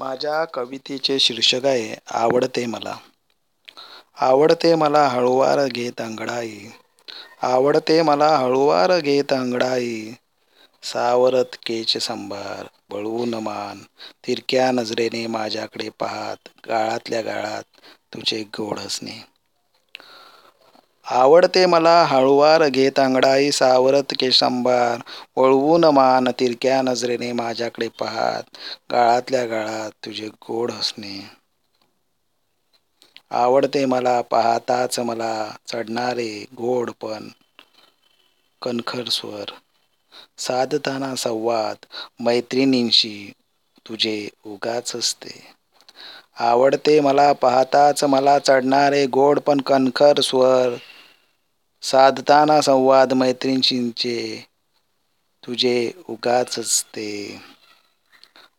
माझ्या कवितेचे शीर्षक आहे आवडते मला. आवडते मला हळुवार घेत अंगडाई आवडते मला हळुवार घेत अंगडाई सावरत केच संभार बळवून मान. तिरक्या नजरेने माझ्याकडे पाहात गाळातल्या गाळात तुझे गोड हसणे आवडते मला हळुवार घेत अंगडाई सावरत केशंबार. वळवून मान तिरक्या नजरेने माझ्याकडे पाहात गाळातल्या गाळात तुझे गोड हसणे. आवडते मला पाहताच मला चढणारे गोड पण कणखर स्वर. साधताना संवाद मैत्रिणींशी तुझे उगाच असते. आवडते मला पाहताच मला चढणारे गोड पण कणखर स्वर. साधताना संवाद मैत्रिणींचे. तुझे उगाच असते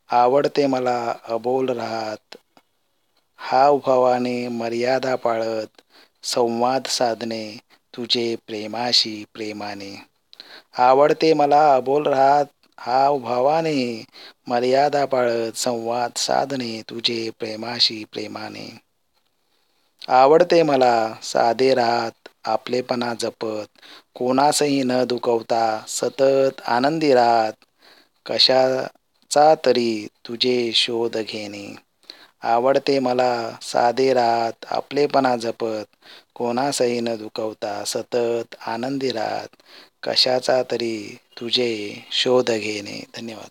आवडते मला अबोल राहत. हावभावाने मर्यादा पाळत. संवाद साधणे तुझे प्रेमाशी प्रेमाने. आवडते मला अबोल राहत. हावभावाने मर्यादा पाळत. संवाद साधणे तुझे प्रेमाशी प्रेमाने. आवडते मला साधे राहत. आपलेपणा जपत कोणासही न दुखवता सतत आनंदी राहत. कशाचा तरी तुझे शोध घेणे. आवडते मला साधे राहत आपलेपणा जपत कोणासही न दुखवता सतत आनंदी राहत. कशाचा तरी तुझे शोध घेणे. धन्यवाद.